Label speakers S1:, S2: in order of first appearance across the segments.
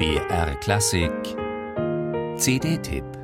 S1: BR Klassik. CD-Tipp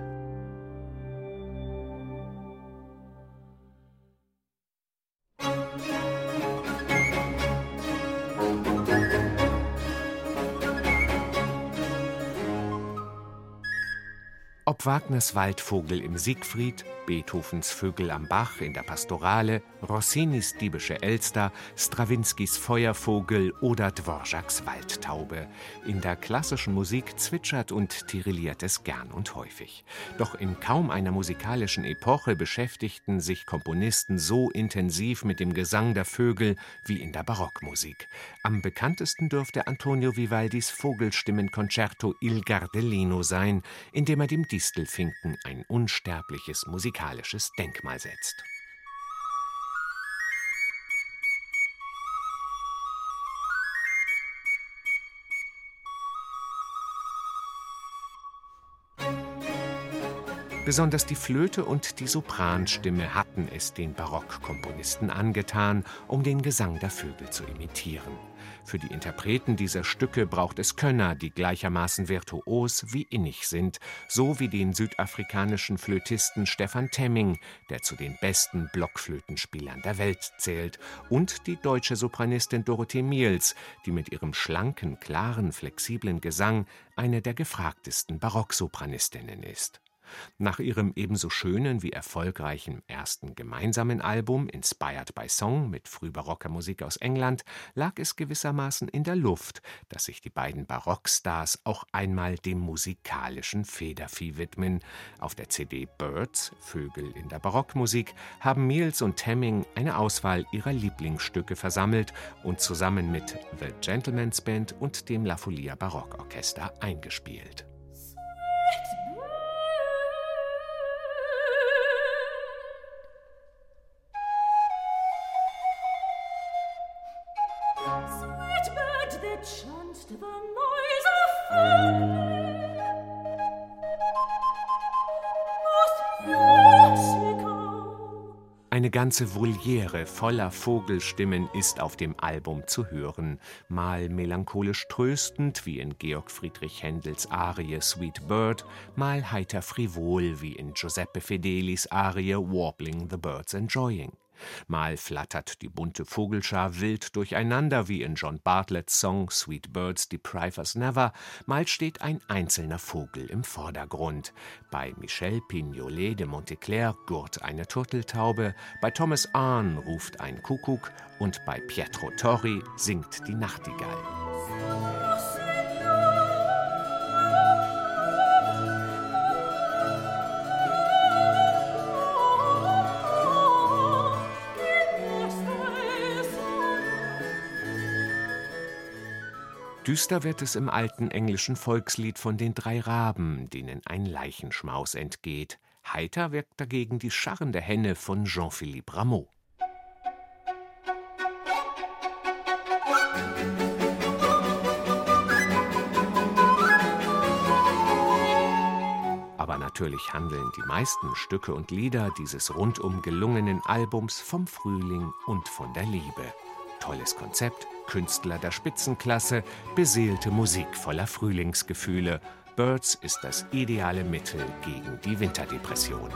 S1: Ob Wagners Waldvogel im Siegfried, Beethovens Vögel am Bach in der Pastorale, Rossinis Diebische Elster, Strawinskys Feuervogel oder Dvoraks Waldtaube. In der klassischen Musik zwitschert und tirilliert es gern und häufig. Doch in kaum einer musikalischen Epoche beschäftigten sich Komponisten so intensiv mit dem Gesang der Vögel wie in der Barockmusik. Am bekanntesten dürfte Antonio Vivaldis Vogelstimmenkonzerto Il Gardellino sein, in dem er dem Distelfinken ein unsterbliches musikalisches Denkmal setzt. Besonders die Flöte und die Sopranstimme hatten es den Barockkomponisten angetan, um den Gesang der Vögel zu imitieren. Für die Interpreten dieser Stücke braucht es Könner, die gleichermaßen virtuos wie innig sind, so wie den südafrikanischen Flötisten Stefan Temming, der zu den besten Blockflötenspielern der Welt zählt, und die deutsche Sopranistin Dorothee Miels, die mit ihrem schlanken, klaren, flexiblen Gesang eine der gefragtesten Barocksopranistinnen ist. Nach ihrem ebenso schönen wie erfolgreichen ersten gemeinsamen Album Inspired by Song mit frühbarocker Musik aus England lag es gewissermaßen in der Luft, dass sich die beiden Barockstars auch einmal dem musikalischen Federvieh widmen. Auf der CD Birds Vögel in der Barockmusik haben Miels und Temming eine Auswahl ihrer Lieblingsstücke versammelt und zusammen mit The Gentleman's Band und dem La Folia Barockorchester eingespielt. Eine ganze Voliere voller Vogelstimmen ist auf dem Album zu hören, mal melancholisch tröstend wie in Georg Friedrich Händels Arie Sweet Bird, mal heiter frivol wie in Giuseppe Fedelis Arie Warbling the Birds Enjoying. Mal flattert die bunte Vogelschar wild durcheinander wie in John Bartletts Song Sweet Birds Deprive Us Never, mal steht ein einzelner Vogel im Vordergrund. Bei Michel Pignolet de Monteclair gurt eine Turteltaube, bei Thomas Arne ruft ein Kuckuck und bei Pietro Torri singt die Nachtigall. Düster wird es im alten englischen Volkslied von den drei Raben, denen ein Leichenschmaus entgeht. Heiter wirkt dagegen die scharrende Henne von Jean-Philippe Rameau. Aber natürlich handeln die meisten Stücke und Lieder dieses rundum gelungenen Albums vom Frühling und von der Liebe. Tolles Konzept, Künstler der Spitzenklasse, beseelte Musik voller Frühlingsgefühle. Birds ist das ideale Mittel gegen die Winterdepression.